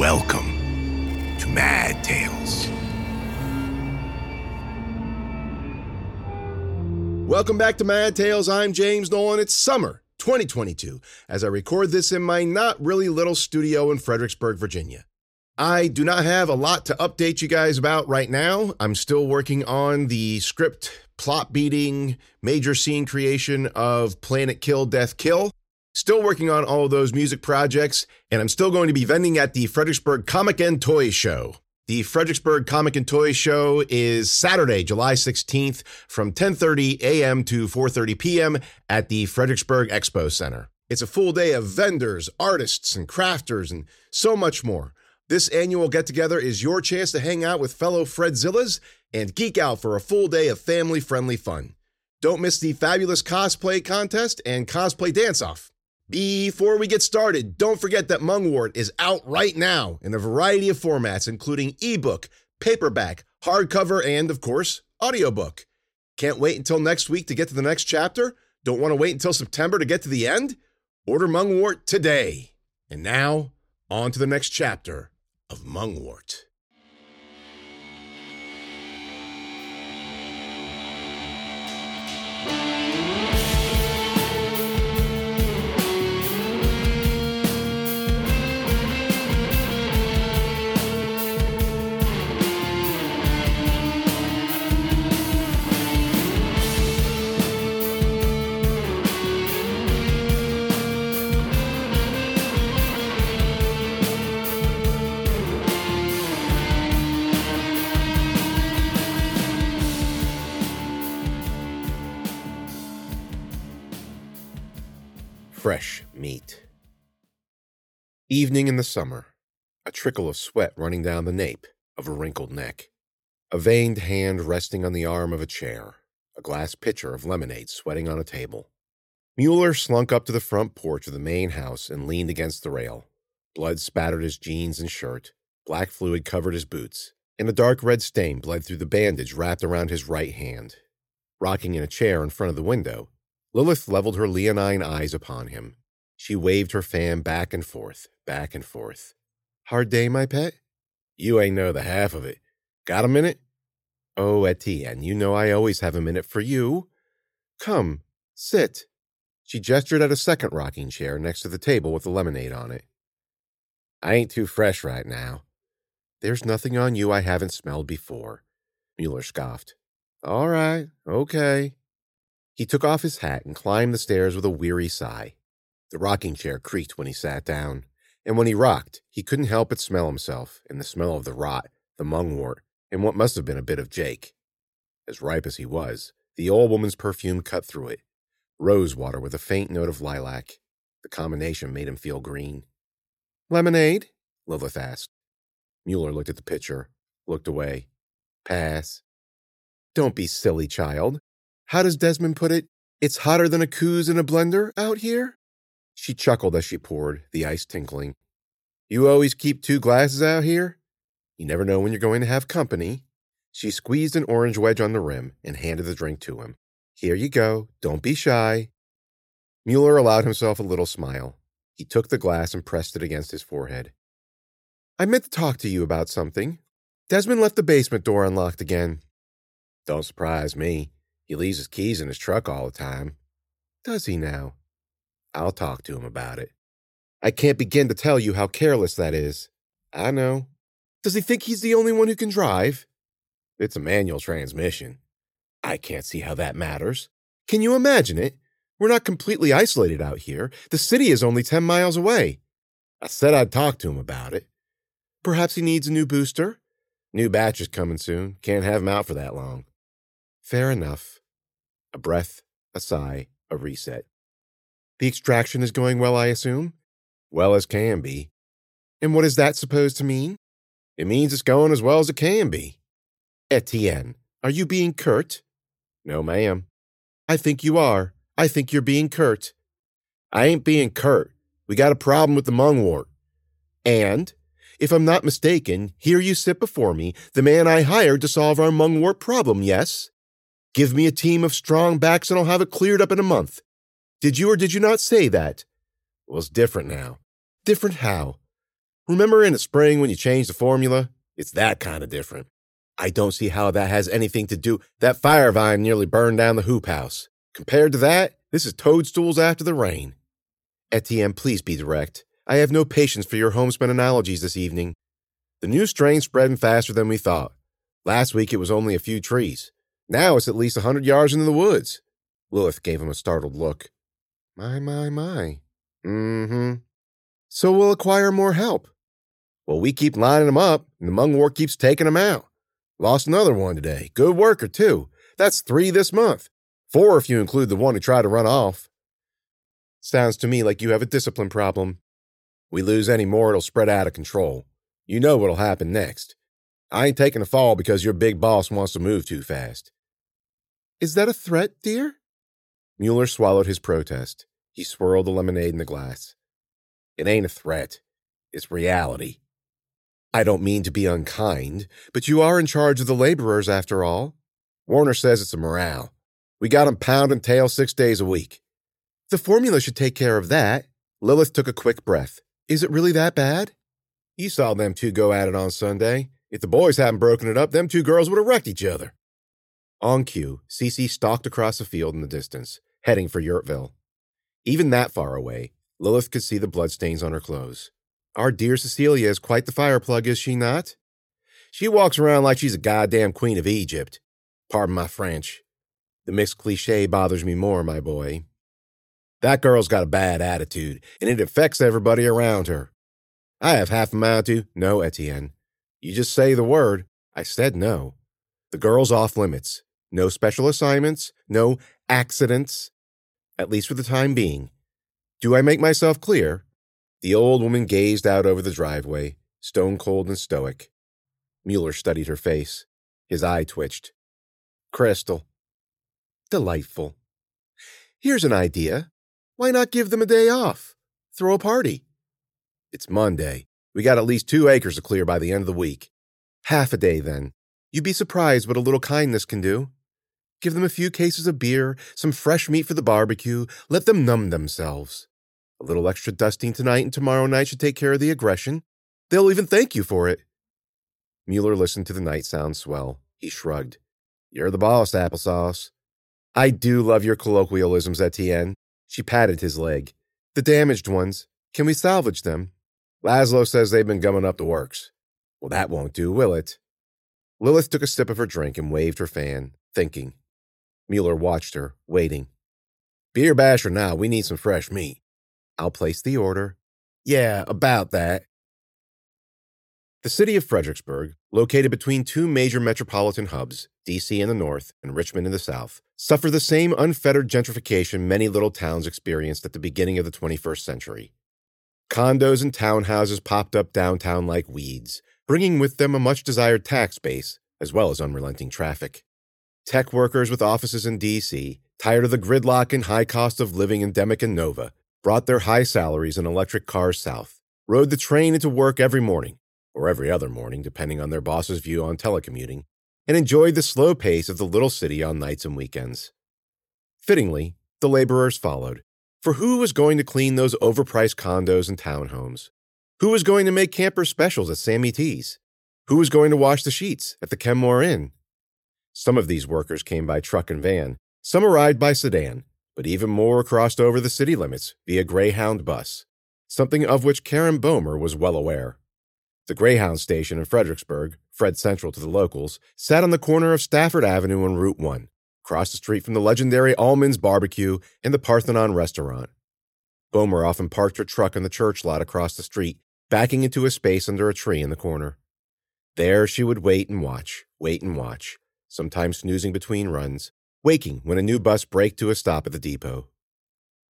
Welcome to Mad Tales. Welcome back to Mad Tales. I'm James Nolan. It's summer 2022 as I record this in my not really little studio in Fredericksburg, Virginia. I do not have a lot to update you guys about right now. I'm still working on the script, plot beating, major scene creation of Planet Kill, Death Kill. Still working on all those music projects, and I'm still going to be vending at the Fredericksburg Comic and Toy Show. The Fredericksburg Comic and Toy Show is Saturday, July 16th from 10:30 a.m. to 4:30 p.m. at the Fredericksburg Expo Center. It's a full day of vendors, artists, and crafters and so much more. This annual get together is your chance to hang out with fellow Fredzillas and geek out for a full day of family friendly fun. Don't miss the fabulous cosplay contest and cosplay dance off. Before we get started, don't forget that Mungwort is out right now in a variety of formats, including ebook, paperback, hardcover, and, of course, audiobook. Can't wait until next week to get to the next chapter? Don't want to wait until September to get to the end? Order Mungwort today. And now, on to the next chapter of Mungwort. Fresh meat. Evening in the summer. A trickle of sweat running down the nape of a wrinkled neck. A veined hand resting on the arm of a chair. A glass pitcher of lemonade sweating on a table. Mueller slunk up to the front porch of the main house and leaned against the rail. Blood spattered his jeans and shirt. Black fluid covered his boots, and a dark red stain bled through the bandage wrapped around his right hand. Rocking in a chair in front of the window, Lilith leveled her leonine eyes upon him. She waved her fan back and forth, back and forth. Hard day, my pet? You ain't know the half of it. Got a minute? Oh, Etienne, you know I always have a minute for you. Come, sit. She gestured at a second rocking chair next to the table with the lemonade on it. I ain't too fresh right now. There's nothing on you I haven't smelled before. Mueller scoffed. All right, okay. He took off his hat and climbed the stairs with a weary sigh. The rocking chair creaked when he sat down, and when he rocked, he couldn't help but smell himself and the smell of the rot, the mungwort, and what must have been a bit of Jake. As ripe as he was, the old woman's perfume cut through it. Rose water with a faint note of lilac. The combination made him feel green. Lemonade? Lilith asked. Mueller looked at the pitcher, looked away. Pass. Don't be silly, child. How does Desmond put it? It's hotter than a coos in a blender out here? She chuckled as she poured, the ice tinkling. You always keep two glasses out here? You never know when you're going to have company. She squeezed an orange wedge on the rim and handed the drink to him. Here you go. Don't be shy. Mueller allowed himself a little smile. He took the glass and pressed it against his forehead. I meant to talk to you about something. Desmond left the basement door unlocked again. Don't surprise me. He leaves his keys in his truck all the time. Does he now? I'll talk to him about it. I can't begin to tell you how careless that is. I know. Does he think he's the only one who can drive? It's a manual transmission. I can't see how that matters. Can you imagine it? We're not completely isolated out here. The city is only 10 miles away. I said I'd talk to him about it. Perhaps he needs a new booster? New batch is coming soon. Can't have him out for that long. Fair enough. A breath, a sigh, a reset. The extraction is going well, I assume? Well as can be. And what is that supposed to mean? It means it's going as well as it can be. Etienne, are you being curt? No, ma'am. I think you are. I think you're being curt. I ain't being curt. We got a problem with the mungwort. And, if I'm not mistaken, here you sit before me, the man I hired to solve our mungwort problem, yes? Give me a team of strong backs and I'll have it cleared up in a month. Did you or did you not say that? Well, it's different now. Different how? Remember in the spring when you changed the formula? It's that kind of different. I don't see how that has anything to do. That fire vine nearly burned down the hoop house. Compared to that, this is toadstools after the rain. Etienne, please be direct. I have no patience for your homespun analogies this evening. The new strain's spreading faster than we thought. Last week it was only a few trees. Now it's at least a hundred yards into the woods. Lilith gave him a startled look. My, my, my. Mm-hmm. So we'll acquire more help. Well, we keep lining them up, and the mungwort keeps taking them out. Lost another one today. Good worker, too. That's three this month. Four if you include the one who tried to run off. Sounds to me like you have a discipline problem. We lose any more, it'll spread out of control. You know what'll happen next. I ain't taking a fall because your big boss wants to move too fast. Is that a threat, dear? Mueller swallowed his protest. He swirled the lemonade in the glass. It ain't a threat. It's reality. I don't mean to be unkind, but you are in charge of the laborers after all. Warner says it's a morale. We got 'em pound and tail six days a week. The formula should take care of that. Lilith took a quick breath. Is it really that bad? You saw them two go at it on Sunday. If the boys hadn't broken it up, them two girls would have wrecked each other. On cue, Cece stalked across the field in the distance, heading for Yurtville. Even that far away, Lilith could see the bloodstains on her clothes. Our dear Cecilia is quite the fireplug, is she not? She walks around like she's a goddamn queen of Egypt. Pardon my French. The mixed cliche bothers me more, my boy. That girl's got a bad attitude, and it affects everybody around her. I have half a mind to. No, Etienne. You just say the word. I said no. The girl's off limits. No special assignments, no accidents, at least for the time being. Do I make myself clear? The old woman gazed out over the driveway, stone cold and stoic. Mueller studied her face. His eye twitched. Crystal. Delightful. Here's an idea. Why not give them a day off? Throw a party. It's Monday. We got at least two acres to clear by the end of the week. Half a day, then. You'd be surprised what a little kindness can do. Give them a few cases of beer, some fresh meat for the barbecue, let them numb themselves. A little extra dusting tonight and tomorrow night should take care of the aggression. They'll even thank you for it. Mueller listened to the night sound swell. He shrugged. You're the boss, applesauce. I do love your colloquialisms, Etienne. She patted his leg. The damaged ones. Can we salvage them? Laszlo says they've been gumming up the works. Well, that won't do, will it? Lilith took a sip of her drink and waved her fan, thinking. Mueller watched her, waiting. Beer basher now, we need some fresh meat. I'll place the order. Yeah, about that. The city of Fredericksburg, located between two major metropolitan hubs, D.C. in the north and Richmond in the south, suffered the same unfettered gentrification many little towns experienced at the beginning of the 21st century. Condos and townhouses popped up downtown like weeds, bringing with them a much desired tax base, as well as unrelenting traffic. Tech workers with offices in D.C., tired of the gridlock and high cost of living endemic in Nova, brought their high salaries and electric cars south, rode the train into work every morning, or every other morning, depending on their boss's view on telecommuting, and enjoyed the slow pace of the little city on nights and weekends. Fittingly, the laborers followed, for who was going to clean those overpriced condos and townhomes? Who was going to make camper specials at Sammy T's? Who was going to wash the sheets at the Kenmore Inn? Some of these workers came by truck and van, some arrived by sedan, but even more crossed over the city limits via Greyhound bus, something of which Karen Boehmer was well aware. The Greyhound station in Fredericksburg, Fred Central to the locals, sat on the corner of Stafford Avenue and Route 1, across the street from the legendary Allman's Barbecue and the Parthenon restaurant. Boehmer often parked her truck in the church lot across the street, backing into a space under a tree in the corner. There she would wait and watch, wait and watch, sometimes snoozing between runs, waking when a new bus braked to a stop at the depot.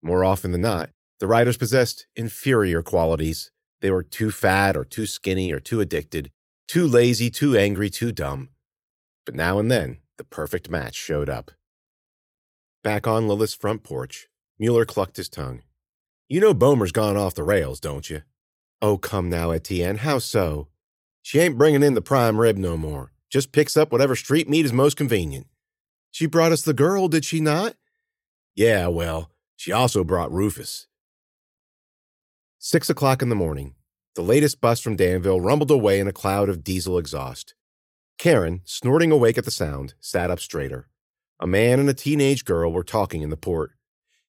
More often than not, the riders possessed inferior qualities. They were too fat or too skinny or too addicted, too lazy, too angry, too dumb. But now and then, the perfect match showed up. Back on Lilith's front porch, Mueller clucked his tongue. You know Boehmer's gone off the rails, don't you? Oh, come now, Etienne, how so? She ain't bringing in the prime rib no more. Just picks up whatever street meat is most convenient. She brought us the girl, did she not? Yeah, well, she also brought Rufus. Six o'clock in the morning. The latest bus from Danville rumbled away in a cloud of diesel exhaust. Karen, snorting awake at the sound, sat up straighter. A man and a teenage girl were talking in the port.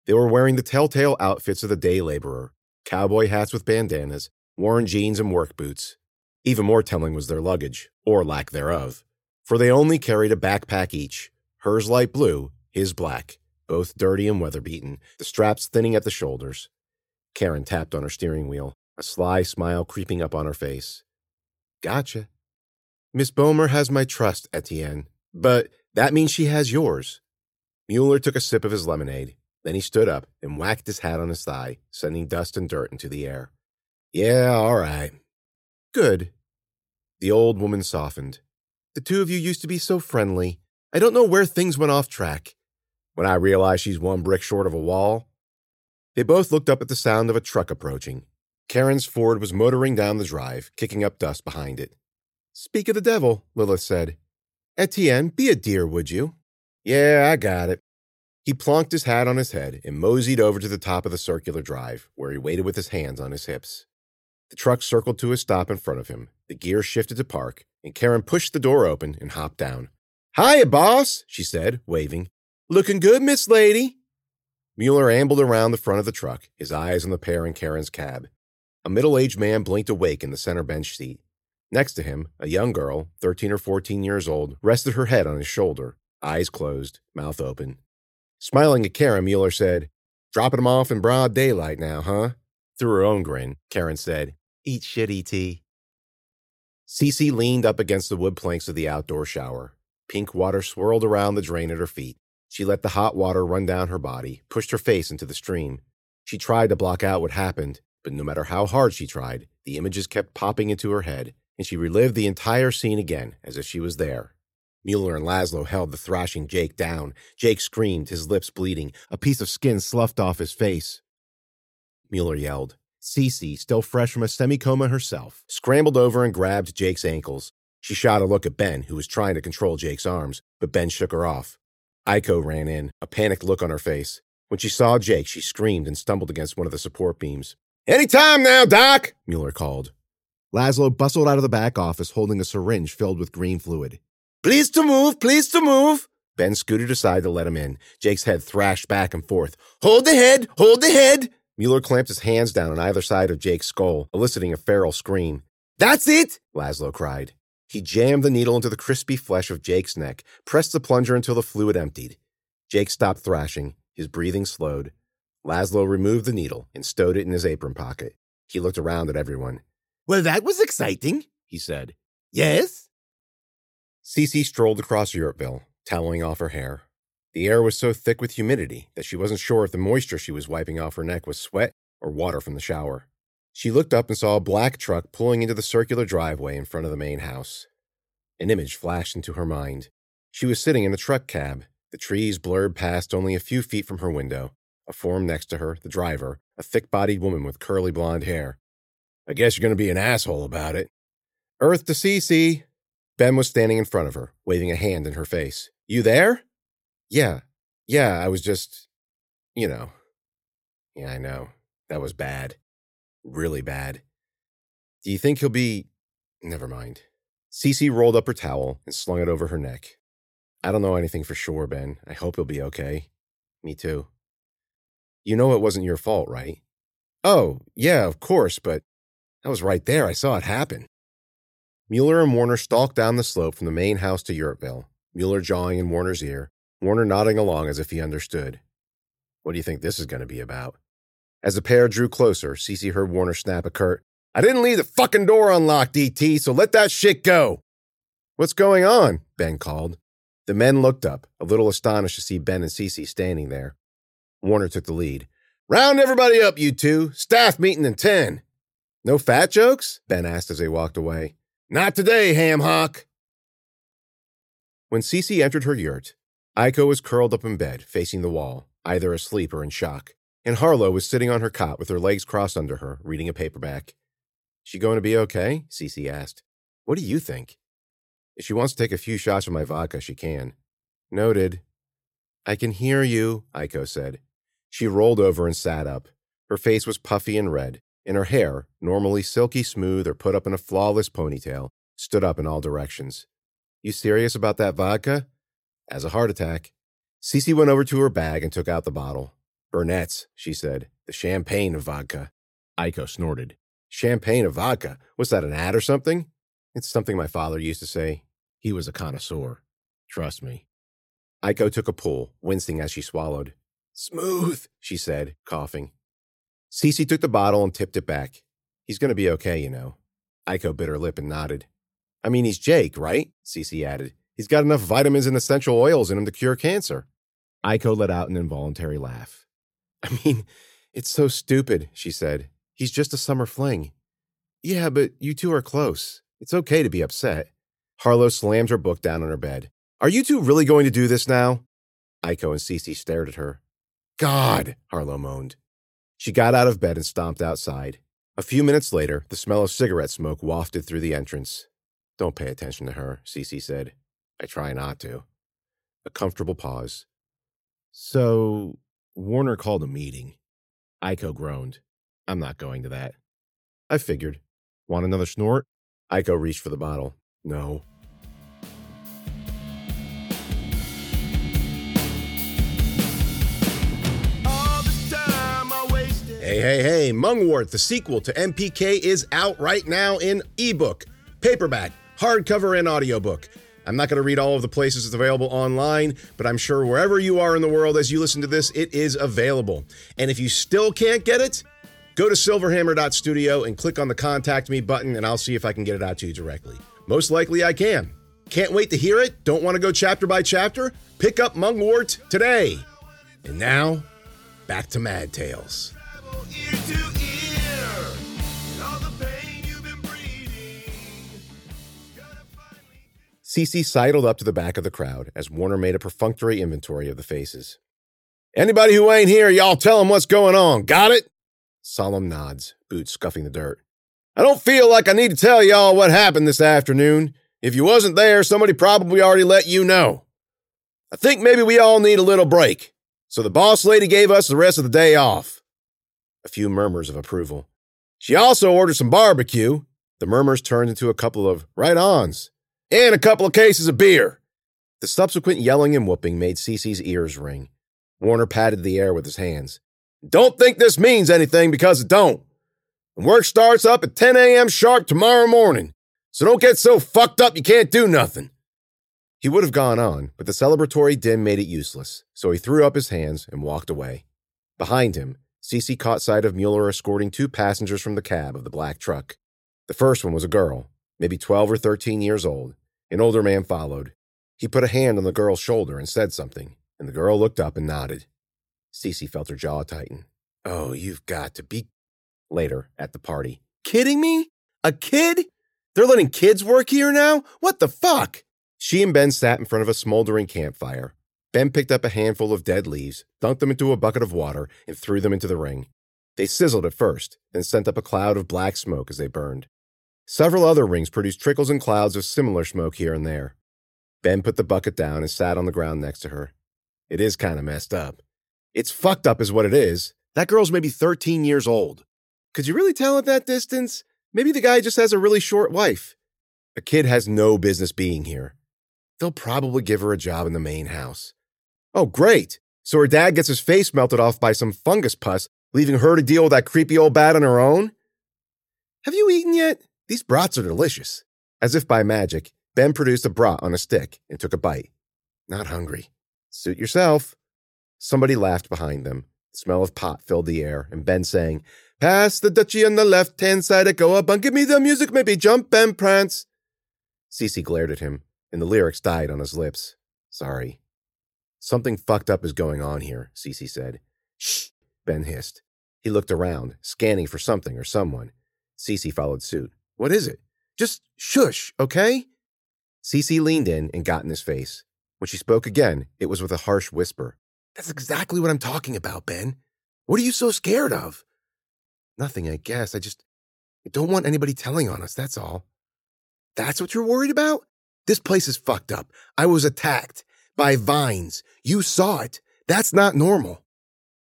They were wearing the telltale outfits of the day laborer cowboy hats with bandanas, worn jeans, and work boots. Even more telling was their luggage, or lack thereof, for they only carried a backpack each, hers light blue, his black, both dirty and weather beaten, the straps thinning at the shoulders. Karen tapped on her steering wheel, a sly smile creeping up on her face. Gotcha. Miss Boehmer has my trust, Etienne, but that means she has yours. Mueller took a sip of his lemonade. Then he stood up and whacked his hat on his thigh, sending dust and dirt into the air. Yeah, all right. Good. The old woman softened. The two of you used to be so friendly. I don't know where things went off track. When I realize she's one brick short of a wall. They both looked up at the sound of a truck approaching. Karen's Ford was motoring down the drive, kicking up dust behind it. Speak of the devil, Lilith said. Etienne, be a dear, would you? Yeah, I got it. He plonked his hat on his head and moseyed over to the top of the circular drive, where he waited with his hands on his hips. The truck circled to a stop in front of him, the gear shifted to park, and Karen pushed the door open and hopped down. Hiya, boss, she said, waving. Looking good, Miss Lady. Mueller ambled around the front of the truck, his eyes on the pair in Karen's cab. A middle aged man blinked awake in the center bench seat. Next to him, a young girl, 13 or 14 years old, rested her head on his shoulder, eyes closed, mouth open. Smiling at Karen, Mueller said, Dropping him off in broad daylight now, huh? Through her own grin, Karen said, Eat shit, E.T. Cece leaned up against the wood planks of the outdoor shower. Pink water swirled around the drain at her feet. She let the hot water run down her body, pushed her face into the stream. She tried to block out what happened, but no matter how hard she tried, the images kept popping into her head, and she relived the entire scene again as if she was there, Mueller and Laszlo held the thrashing Jake down. Jake screamed, his lips bleeding, a piece of skin sloughed off his face. Mueller yelled. Cece, still fresh from a semi-coma herself, scrambled over and grabbed Jake's ankles. She shot a look at Ben, who was trying to control Jake's arms, but Ben shook her off. Aiko ran in, a panicked look on her face. When she saw Jake, she screamed and stumbled against one of the support beams. Any time now, Doc, Mueller called. Laszlo bustled out of the back office holding a syringe filled with green fluid. Please to move, please to move. Ben scooted aside to let him in. Jake's head thrashed back and forth. Hold the head, hold the head. Mueller clamped his hands down on either side of Jake's skull, eliciting a feral scream. That's it! Laszlo cried. He jammed the needle into the crispy flesh of Jake's neck, pressed the plunger until the fluid emptied. Jake stopped thrashing. His breathing slowed. Laszlo removed the needle and stowed it in his apron pocket. He looked around at everyone. Well, that was exciting, he said. Yes? Cece strolled across Yurtville, toweling off her hair. The air was so thick with humidity that she wasn't sure if the moisture she was wiping off her neck was sweat or water from the shower. She looked up and saw a black truck pulling into the circular driveway in front of the main house. An image flashed into her mind. She was sitting in a truck cab, the trees blurred past only a few feet from her window, a form next to her, the driver, a thick bodied woman with curly blonde hair. I guess you're going to be an asshole about it. Earth to Cece, Ben was standing in front of her, waving a hand in her face. You there? Yeah. Yeah, I was just, you know. Yeah, I know. That was bad. Really bad. Do you think he'll be. Never mind. Cece rolled up her towel and slung it over her neck. I don't know anything for sure, Ben. I hope he'll be okay. Me too. You know it wasn't your fault, right? Oh, yeah, of course, but I was right there. I saw it happen. Mueller and Warner stalked down the slope from the main house to Yurtville, Mueller jawing in Warner's ear, Warner nodding along as if he understood. What do you think this is going to be about? As the pair drew closer, Cece heard Warner snap a curt, I didn't leave the fucking door unlocked, DT, so let that shit go. What's going on? Ben called. The men looked up, a little astonished to see Ben and Cece standing there. Warner took the lead. Round everybody up, you two. Staff meeting in 10. No fat jokes? Ben asked as they walked away. Not today, ham hock. When Cece entered her yurt, Aiko was curled up in bed, facing the wall, either asleep or in shock, and Harlow was sitting on her cot with her legs crossed under her, reading a paperback. She going to be okay? Cece asked. What do you think? If she wants to take a few shots of my vodka, she can. Noted. I can hear you, Aiko said. She rolled over and sat up. Her face was puffy and red, and her hair, normally silky smooth or put up in a flawless ponytail, stood up in all directions. You serious about that vodka? As a heart attack. Cece went over to her bag and took out the bottle. Burnett's, she said. The champagne of vodka. Aiko snorted. Champagne of vodka? Was that an ad or something? It's something my father used to say. He was a connoisseur. Trust me. Aiko took a pull, wincing as she swallowed. Smooth, she said, coughing. Cece took the bottle and tipped it back. He's going to be okay, you know. Aiko bit her lip and nodded. I mean, he's Jake, right? Cece added. He's got enough vitamins and essential oils in him to cure cancer. Aiko let out an involuntary laugh. I mean, it's so stupid, she said. He's just a summer fling. Yeah, but you two are close. It's okay to be upset. Harlow slammed her book down on her bed. Are you two really going to do this now? Aiko and Cece stared at her. God, Harlow moaned. She got out of bed and stomped outside. A few minutes later, the smell of cigarette smoke wafted through the entrance. Don't pay attention to her, Cece said. I try not to. A comfortable pause. So, Warner called a meeting. Aiko groaned. I'm not going to that. I figured. Want another snort? Aiko reached for the bottle. No. Hey, hey, hey, Mungwort, the sequel to MPK, is out right now in ebook, paperback, hardcover, and audiobook. I'm not going to read all of the places it's available online, but I'm sure wherever you are in the world as you listen to this, it is available. And if you still can't get it, go to silverhammer.studio and click on the contact me button, and I'll see if I can get it out to you directly. Most likely I can. Can't wait to hear it? Don't want to go chapter by chapter? Pick up Mungwort today. And now, back to Mad Tales. Cece sidled up to the back of the crowd as Warner made a perfunctory inventory of the faces. Anybody who ain't here, y'all tell them what's going on. Got it? Solemn nods, boots scuffing the dirt. I don't feel like I need to tell y'all what happened this afternoon. If you wasn't there, somebody probably already let you know. I think maybe we all need a little break. So the boss lady gave us the rest of the day off. A few murmurs of approval. She also ordered some barbecue. The murmurs turned into a couple of right ons and a couple of cases of beer. The subsequent yelling and whooping made Cece's ears ring. Warner patted the air with his hands. Don't think this means anything because it don't. And work starts up at 10 a.m. sharp tomorrow morning, so don't get so fucked up you can't do nothing. He would have gone on, but the celebratory din made it useless, so he threw up his hands and walked away. Behind him, Cece caught sight of Mueller escorting two passengers from the cab of the black truck. The first one was a girl, maybe 12 or 13 years old, an older man followed. He put a hand on the girl's shoulder and said something, and the girl looked up and nodded. Cece felt her jaw tighten. Oh, you've got to be. Later, at the party. Kidding me? A kid? They're letting kids work here now? What the fuck? She and Ben sat in front of a smoldering campfire. Ben picked up a handful of dead leaves, dunked them into a bucket of water, and threw them into the ring. They sizzled at first, then sent up a cloud of black smoke as they burned. Several other rings produced trickles and clouds of similar smoke here and there. Ben put the bucket down and sat on the ground next to her. It is kind of messed up. It's fucked up, is what it is. That girl's maybe 13 years old. Could you really tell at that distance? Maybe the guy just has a really short wife. A kid has no business being here. They'll probably give her a job in the main house. Oh, great. So her dad gets his face melted off by some fungus pus, leaving her to deal with that creepy old bat on her own? Have you eaten yet? These brats are delicious. As if by magic, Ben produced a brat on a stick and took a bite. Not hungry. Suit yourself. Somebody laughed behind them. The smell of pot filled the air, and Ben sang, Pass the duchy on the left hand side, I go up and give me the music, maybe jump and prance. Cece glared at him, and the lyrics died on his lips. Sorry. Something fucked up is going on here, Cece said. Shh, Ben hissed. He looked around, scanning for something or someone. Cece followed suit. What is it? Just shush, okay? Cece leaned in and got in his face. When she spoke again, it was with a harsh whisper. That's exactly what I'm talking about, Ben. What are you so scared of? Nothing, I guess. I just I don't want anybody telling on us, that's all. That's what you're worried about? This place is fucked up. I was attacked by vines. You saw it. That's not normal.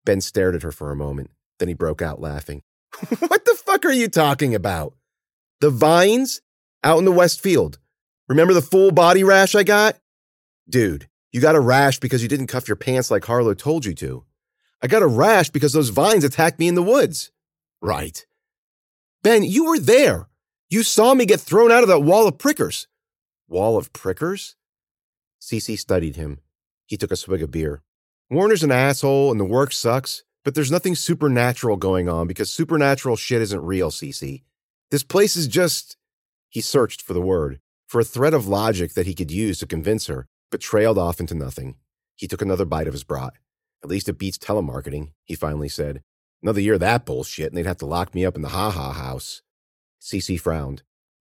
Ben stared at her for a moment. Then he broke out laughing. what the fuck are you talking about? The vines out in the West Field. Remember the full body rash I got? Dude, you got a rash because you didn't cuff your pants like Harlow told you to. I got a rash because those vines attacked me in the woods. Right. Ben, you were there. You saw me get thrown out of that wall of prickers. Wall of prickers? Cece studied him. He took a swig of beer. Warner's an asshole and the work sucks, but there's nothing supernatural going on because supernatural shit isn't real, Cece. This place is just. He searched for the word, for a thread of logic that he could use to convince her, but trailed off into nothing. He took another bite of his brat. At least it beats telemarketing, he finally said. Another year of that bullshit, and they'd have to lock me up in the ha ha house. Cece frowned.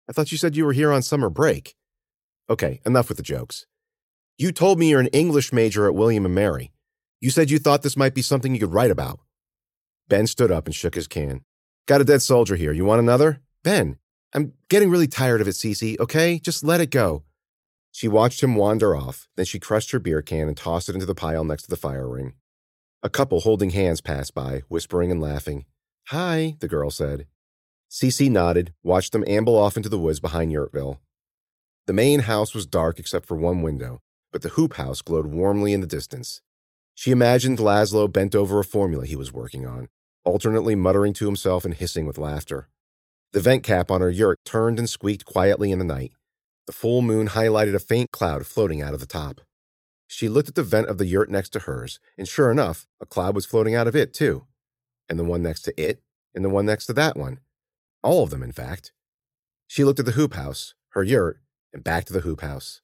I thought you said you were here on summer break. Okay, enough with the jokes. You told me you're an English major at William and Mary. You said you thought this might be something you could write about. Ben stood up and shook his can. Got a dead soldier here. You want another? Ben, I'm getting really tired of it, Cece, okay? Just let it go. She watched him wander off, then she crushed her beer can and tossed it into the pile next to the fire ring. A couple holding hands passed by, whispering and laughing. Hi, the girl said. Cece nodded, watched them amble off into the woods behind Yurtville. The main house was dark except for one window, but the hoop house glowed warmly in the distance. She imagined Laszlo bent over a formula he was working on, alternately muttering to himself and hissing with laughter. The vent cap on her yurt turned and squeaked quietly in the night. The full moon highlighted a faint cloud floating out of the top. She looked at the vent of the yurt next to hers, and sure enough, a cloud was floating out of it, too. And the one next to it, and the one next to that one. All of them, in fact. She looked at the hoop house, her yurt, and back to the hoop house.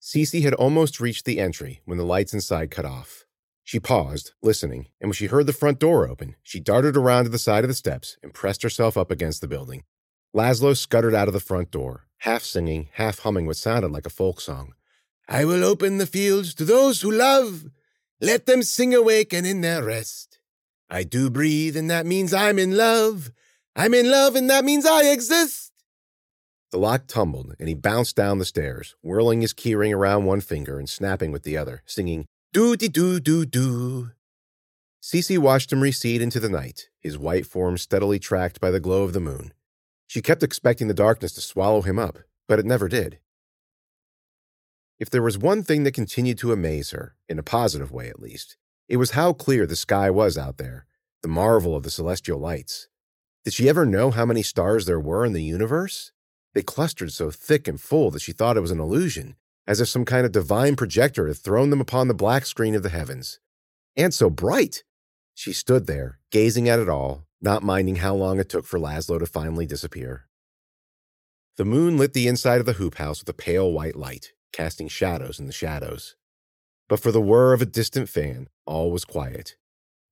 Cece had almost reached the entry when the lights inside cut off. She paused, listening, and when she heard the front door open, she darted around to the side of the steps and pressed herself up against the building. Laszlo scuttered out of the front door, half singing, half humming what sounded like a folk song. I will open the fields to those who love. Let them sing awake and in their rest. I do breathe, and that means I'm in love. I'm in love, and that means I exist. The lock tumbled, and he bounced down the stairs, whirling his keyring around one finger and snapping with the other, singing doo dee doo doo doo. Cece watched him recede into the night, his white form steadily tracked by the glow of the moon. She kept expecting the darkness to swallow him up, but it never did. If there was one thing that continued to amaze her, in a positive way at least, it was how clear the sky was out there, the marvel of the celestial lights. Did she ever know how many stars there were in the universe? They clustered so thick and full that she thought it was an illusion, as if some kind of divine projector had thrown them upon the black screen of the heavens. And so bright! She stood there, gazing at it all, not minding how long it took for Laszlo to finally disappear. The moon lit the inside of the hoop house with a pale white light, casting shadows in the shadows. But for the whir of a distant fan, all was quiet.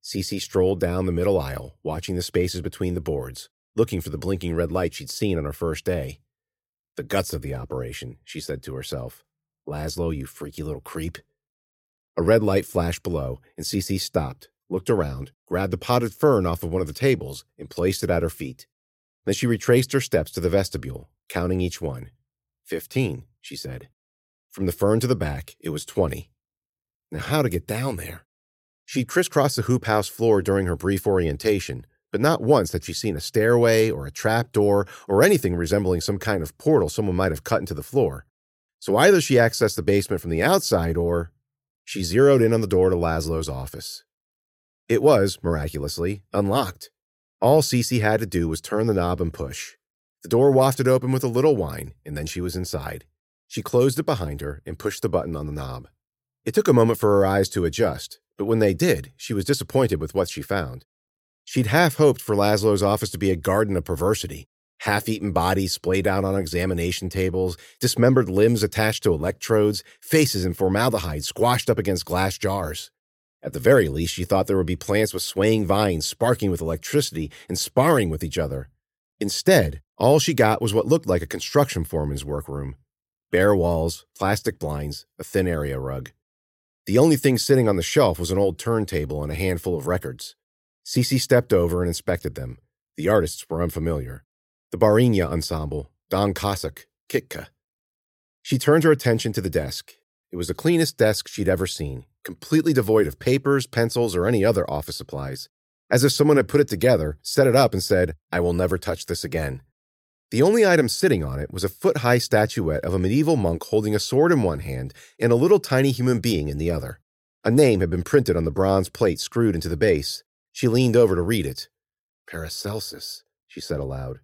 Cece strolled down the middle aisle, watching the spaces between the boards, looking for the blinking red light she'd seen on her first day. The guts of the operation, she said to herself. Laszlo, you freaky little creep. A red light flashed below, and Cece stopped, looked around, grabbed a potted fern off of one of the tables, and placed it at her feet. Then she retraced her steps to the vestibule, counting each one. Fifteen, she said. From the fern to the back, it was 20. Now, how to get down there? She'd crisscrossed the hoop house floor during her brief orientation, but not once had she seen a stairway or a trap door or anything resembling some kind of portal someone might have cut into the floor. So either she accessed the basement from the outside or she zeroed in on the door to Laszlo's office. It was, miraculously, unlocked. All Cece had to do was turn the knob and push. The door wafted open with a little whine, and then she was inside. She closed it behind her and pushed the button on the knob. It took a moment for her eyes to adjust, but when they did, she was disappointed with what she found. She'd half hoped for Laszlo's office to be a garden of perversity half eaten bodies splayed out on examination tables, dismembered limbs attached to electrodes, faces in formaldehyde squashed up against glass jars. At the very least, she thought there would be plants with swaying vines sparking with electricity and sparring with each other. Instead, all she got was what looked like a construction foreman's workroom bare walls, plastic blinds, a thin area rug. The only thing sitting on the shelf was an old turntable and a handful of records. Cece stepped over and inspected them. The artists were unfamiliar. The Barynya Ensemble, Don Cossack, Kitka. She turned her attention to the desk. It was the cleanest desk she'd ever seen, completely devoid of papers, pencils, or any other office supplies. as if someone had put it together, set it up, and said, I will never touch this again. The only item sitting on it was a foot high statuette of a medieval monk holding a sword in one hand and a little tiny human being in the other. A name had been printed on the bronze plate screwed into the base. She leaned over to read it. Paracelsus, she said aloud.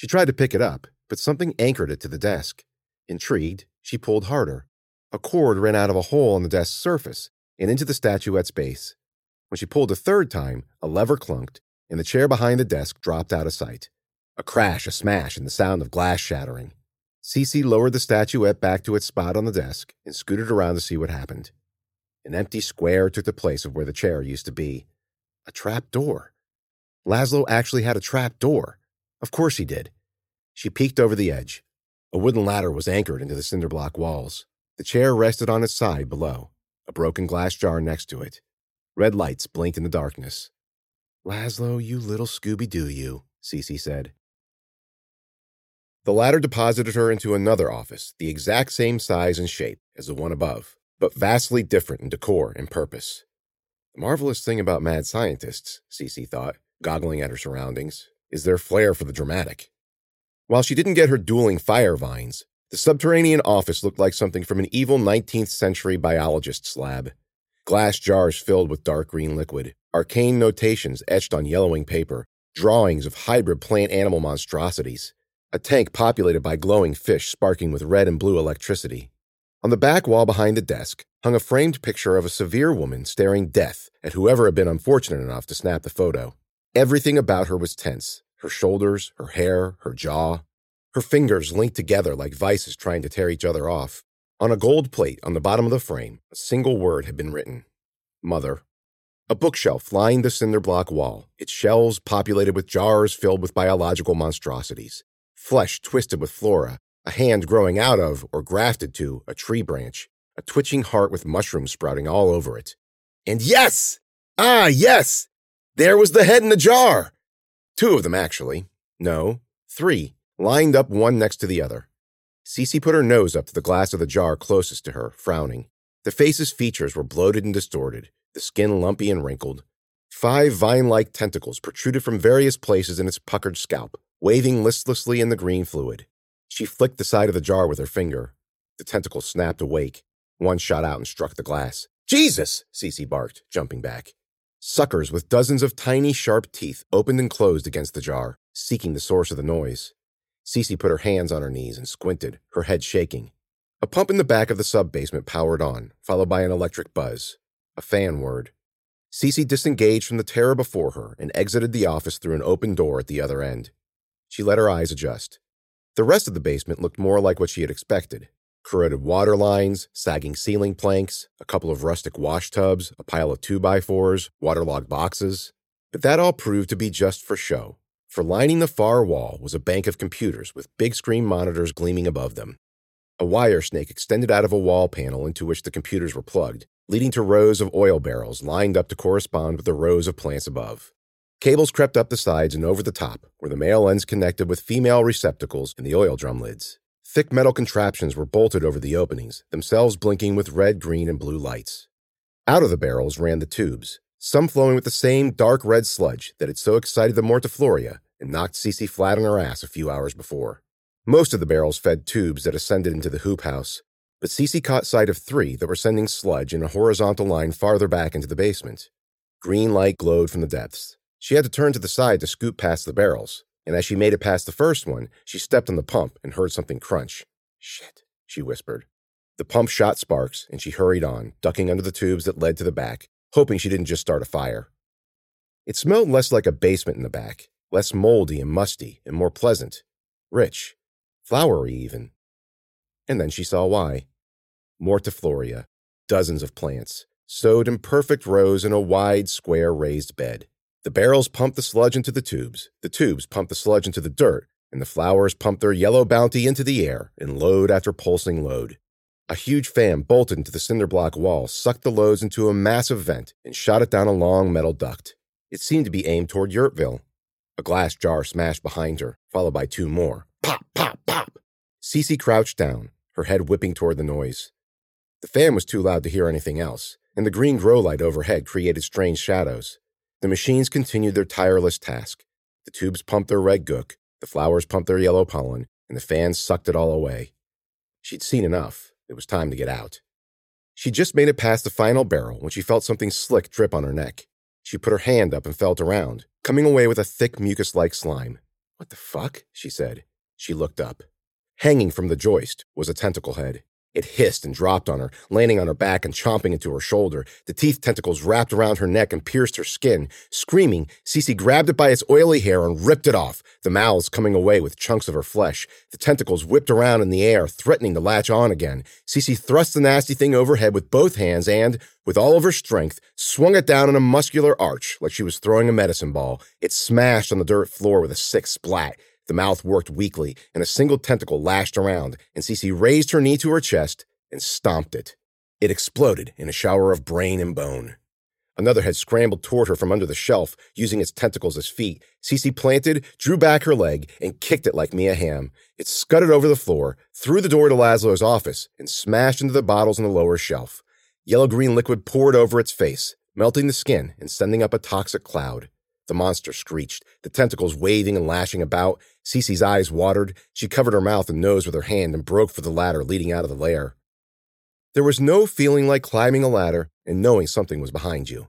She tried to pick it up, but something anchored it to the desk. Intrigued, she pulled harder. A cord ran out of a hole on the desk's surface and into the statuette's base. When she pulled a third time, a lever clunked, and the chair behind the desk dropped out of sight. A crash, a smash, and the sound of glass shattering. Cece lowered the statuette back to its spot on the desk and scooted around to see what happened. An empty square took the place of where the chair used to be. A trap door. Laszlo actually had a trap door. Of course he did. She peeked over the edge. A wooden ladder was anchored into the cinder block walls. The chair rested on its side below, a broken glass jar next to it. Red lights blinked in the darkness. Laszlo, you little Scooby Doo, you, Cece said. The ladder deposited her into another office, the exact same size and shape as the one above, but vastly different in decor and purpose. The marvelous thing about mad scientists, Cece thought, goggling at her surroundings, is their flair for the dramatic. While she didn't get her dueling fire vines, the subterranean office looked like something from an evil 19th century biologist's lab. Glass jars filled with dark green liquid, arcane notations etched on yellowing paper, drawings of hybrid plant animal monstrosities, a tank populated by glowing fish sparking with red and blue electricity. On the back wall behind the desk hung a framed picture of a severe woman staring death at whoever had been unfortunate enough to snap the photo. Everything about her was tense her shoulders, her hair, her jaw. Her fingers linked together like vices trying to tear each other off. On a gold plate on the bottom of the frame, a single word had been written Mother. A bookshelf lined the cinder block wall, its shelves populated with jars filled with biological monstrosities flesh twisted with flora, a hand growing out of or grafted to a tree branch, a twitching heart with mushrooms sprouting all over it. And yes! Ah, yes! There was the head in the jar! Two of them, actually. No, three, lined up one next to the other. Cece put her nose up to the glass of the jar closest to her, frowning. The face's features were bloated and distorted, the skin lumpy and wrinkled. Five vine like tentacles protruded from various places in its puckered scalp, waving listlessly in the green fluid. She flicked the side of the jar with her finger. The tentacle snapped awake. One shot out and struck the glass. Jesus! Cece barked, jumping back. Suckers with dozens of tiny, sharp teeth opened and closed against the jar, seeking the source of the noise. Cece put her hands on her knees and squinted, her head shaking. A pump in the back of the sub basement powered on, followed by an electric buzz. A fan word. Cece disengaged from the terror before her and exited the office through an open door at the other end. She let her eyes adjust. The rest of the basement looked more like what she had expected corroded water lines, sagging ceiling planks, a couple of rustic wash tubs, a pile of 2x4s, waterlogged boxes. But that all proved to be just for show, for lining the far wall was a bank of computers with big screen monitors gleaming above them. A wire snake extended out of a wall panel into which the computers were plugged, leading to rows of oil barrels lined up to correspond with the rows of plants above. Cables crept up the sides and over the top, where the male ends connected with female receptacles in the oil drum lids. Thick metal contraptions were bolted over the openings, themselves blinking with red, green, and blue lights. Out of the barrels ran the tubes, some flowing with the same dark red sludge that had so excited the Mortifloria and knocked Cece flat on her ass a few hours before. Most of the barrels fed tubes that ascended into the hoop house, but Cece caught sight of three that were sending sludge in a horizontal line farther back into the basement. Green light glowed from the depths. She had to turn to the side to scoot past the barrels, and as she made it past the first one, she stepped on the pump and heard something crunch. Shit, she whispered. The pump shot sparks, and she hurried on, ducking under the tubes that led to the back, hoping she didn't just start a fire. It smelled less like a basement in the back, less moldy and musty, and more pleasant, rich, flowery even. And then she saw why. Mortifloria, dozens of plants, sowed in perfect rows in a wide, square raised bed. The barrels pump the sludge into the tubes, the tubes pump the sludge into the dirt, and the flowers pump their yellow bounty into the air in load after pulsing load. A huge fan bolted into the cinder block wall sucked the loads into a massive vent and shot it down a long metal duct. It seemed to be aimed toward Yurtville. A glass jar smashed behind her, followed by two more. Pop, pop, pop. Cece crouched down, her head whipping toward the noise. The fan was too loud to hear anything else, and the green grow light overhead created strange shadows. The machines continued their tireless task. The tubes pumped their red gook, the flowers pumped their yellow pollen, and the fans sucked it all away. She'd seen enough. It was time to get out. She just made it past the final barrel when she felt something slick drip on her neck. She put her hand up and felt around, coming away with a thick mucus like slime. What the fuck? she said. She looked up. Hanging from the joist was a tentacle head. It hissed and dropped on her, landing on her back and chomping into her shoulder. The teeth tentacles wrapped around her neck and pierced her skin. Screaming, Cece grabbed it by its oily hair and ripped it off, the mouths coming away with chunks of her flesh. The tentacles whipped around in the air, threatening to latch on again. Cece thrust the nasty thing overhead with both hands and, with all of her strength, swung it down in a muscular arch like she was throwing a medicine ball. It smashed on the dirt floor with a sick splat. The mouth worked weakly, and a single tentacle lashed around, and Cece raised her knee to her chest and stomped it. It exploded in a shower of brain and bone. Another had scrambled toward her from under the shelf, using its tentacles as feet. Cece planted, drew back her leg, and kicked it like Mia Hamm. It scudded over the floor, through the door to Laszlo's office, and smashed into the bottles on the lower shelf. Yellow green liquid poured over its face, melting the skin and sending up a toxic cloud. The monster screeched, the tentacles waving and lashing about. Cece's eyes watered. She covered her mouth and nose with her hand and broke for the ladder leading out of the lair. There was no feeling like climbing a ladder and knowing something was behind you.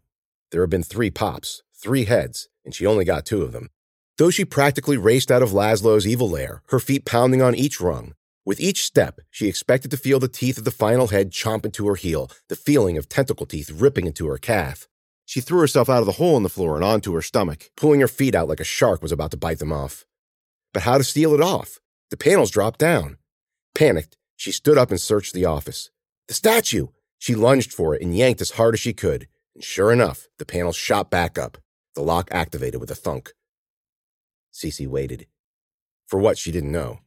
There had been three pops, three heads, and she only got two of them. Though she practically raced out of Laszlo's evil lair, her feet pounding on each rung, with each step, she expected to feel the teeth of the final head chomp into her heel, the feeling of tentacle teeth ripping into her calf. She threw herself out of the hole in the floor and onto her stomach, pulling her feet out like a shark was about to bite them off. But how to steal it off? The panels dropped down. Panicked, she stood up and searched the office. The statue! She lunged for it and yanked as hard as she could, and sure enough, the panels shot back up. The lock activated with a thunk. Cece waited. For what, she didn't know.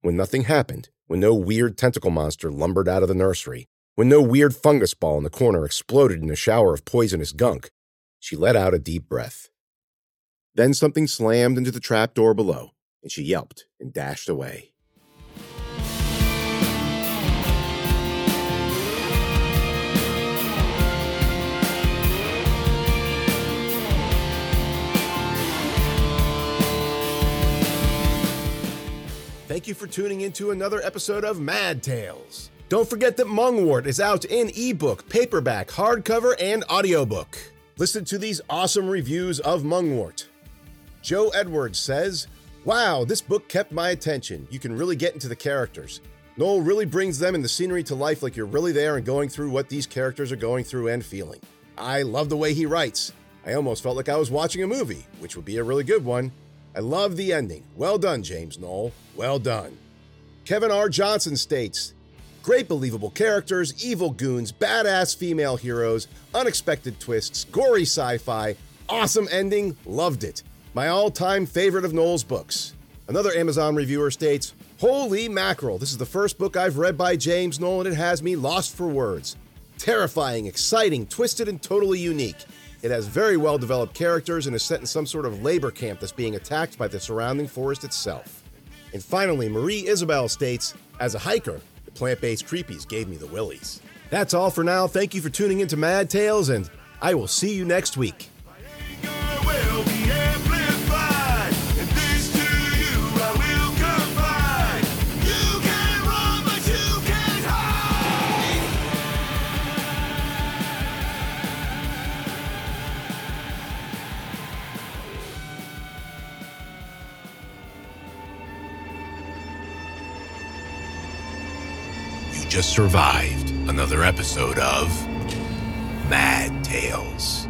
When nothing happened, when no weird tentacle monster lumbered out of the nursery, when no weird fungus ball in the corner exploded in a shower of poisonous gunk, she let out a deep breath. Then something slammed into the trap door below, and she yelped and dashed away. Thank you for tuning in to another episode of Mad Tales. Don't forget that Mungwort is out in ebook, paperback, hardcover, and audiobook. Listen to these awesome reviews of Mungwort. Joe Edwards says, Wow, this book kept my attention. You can really get into the characters. Noel really brings them and the scenery to life like you're really there and going through what these characters are going through and feeling. I love the way he writes. I almost felt like I was watching a movie, which would be a really good one. I love the ending. Well done, James Noel. Well done. Kevin R. Johnson states, Great believable characters, evil goons, badass female heroes, unexpected twists, gory sci fi, awesome ending, loved it. My all time favorite of Noel's books. Another Amazon reviewer states, Holy mackerel, this is the first book I've read by James Noel and it has me lost for words. Terrifying, exciting, twisted, and totally unique. It has very well developed characters and is set in some sort of labor camp that's being attacked by the surrounding forest itself. And finally, Marie Isabel states, As a hiker, plant based creepies gave me the willies. That's all for now. Thank you for tuning into Mad Tales, and I will see you next week. Survived another episode of Mad Tales.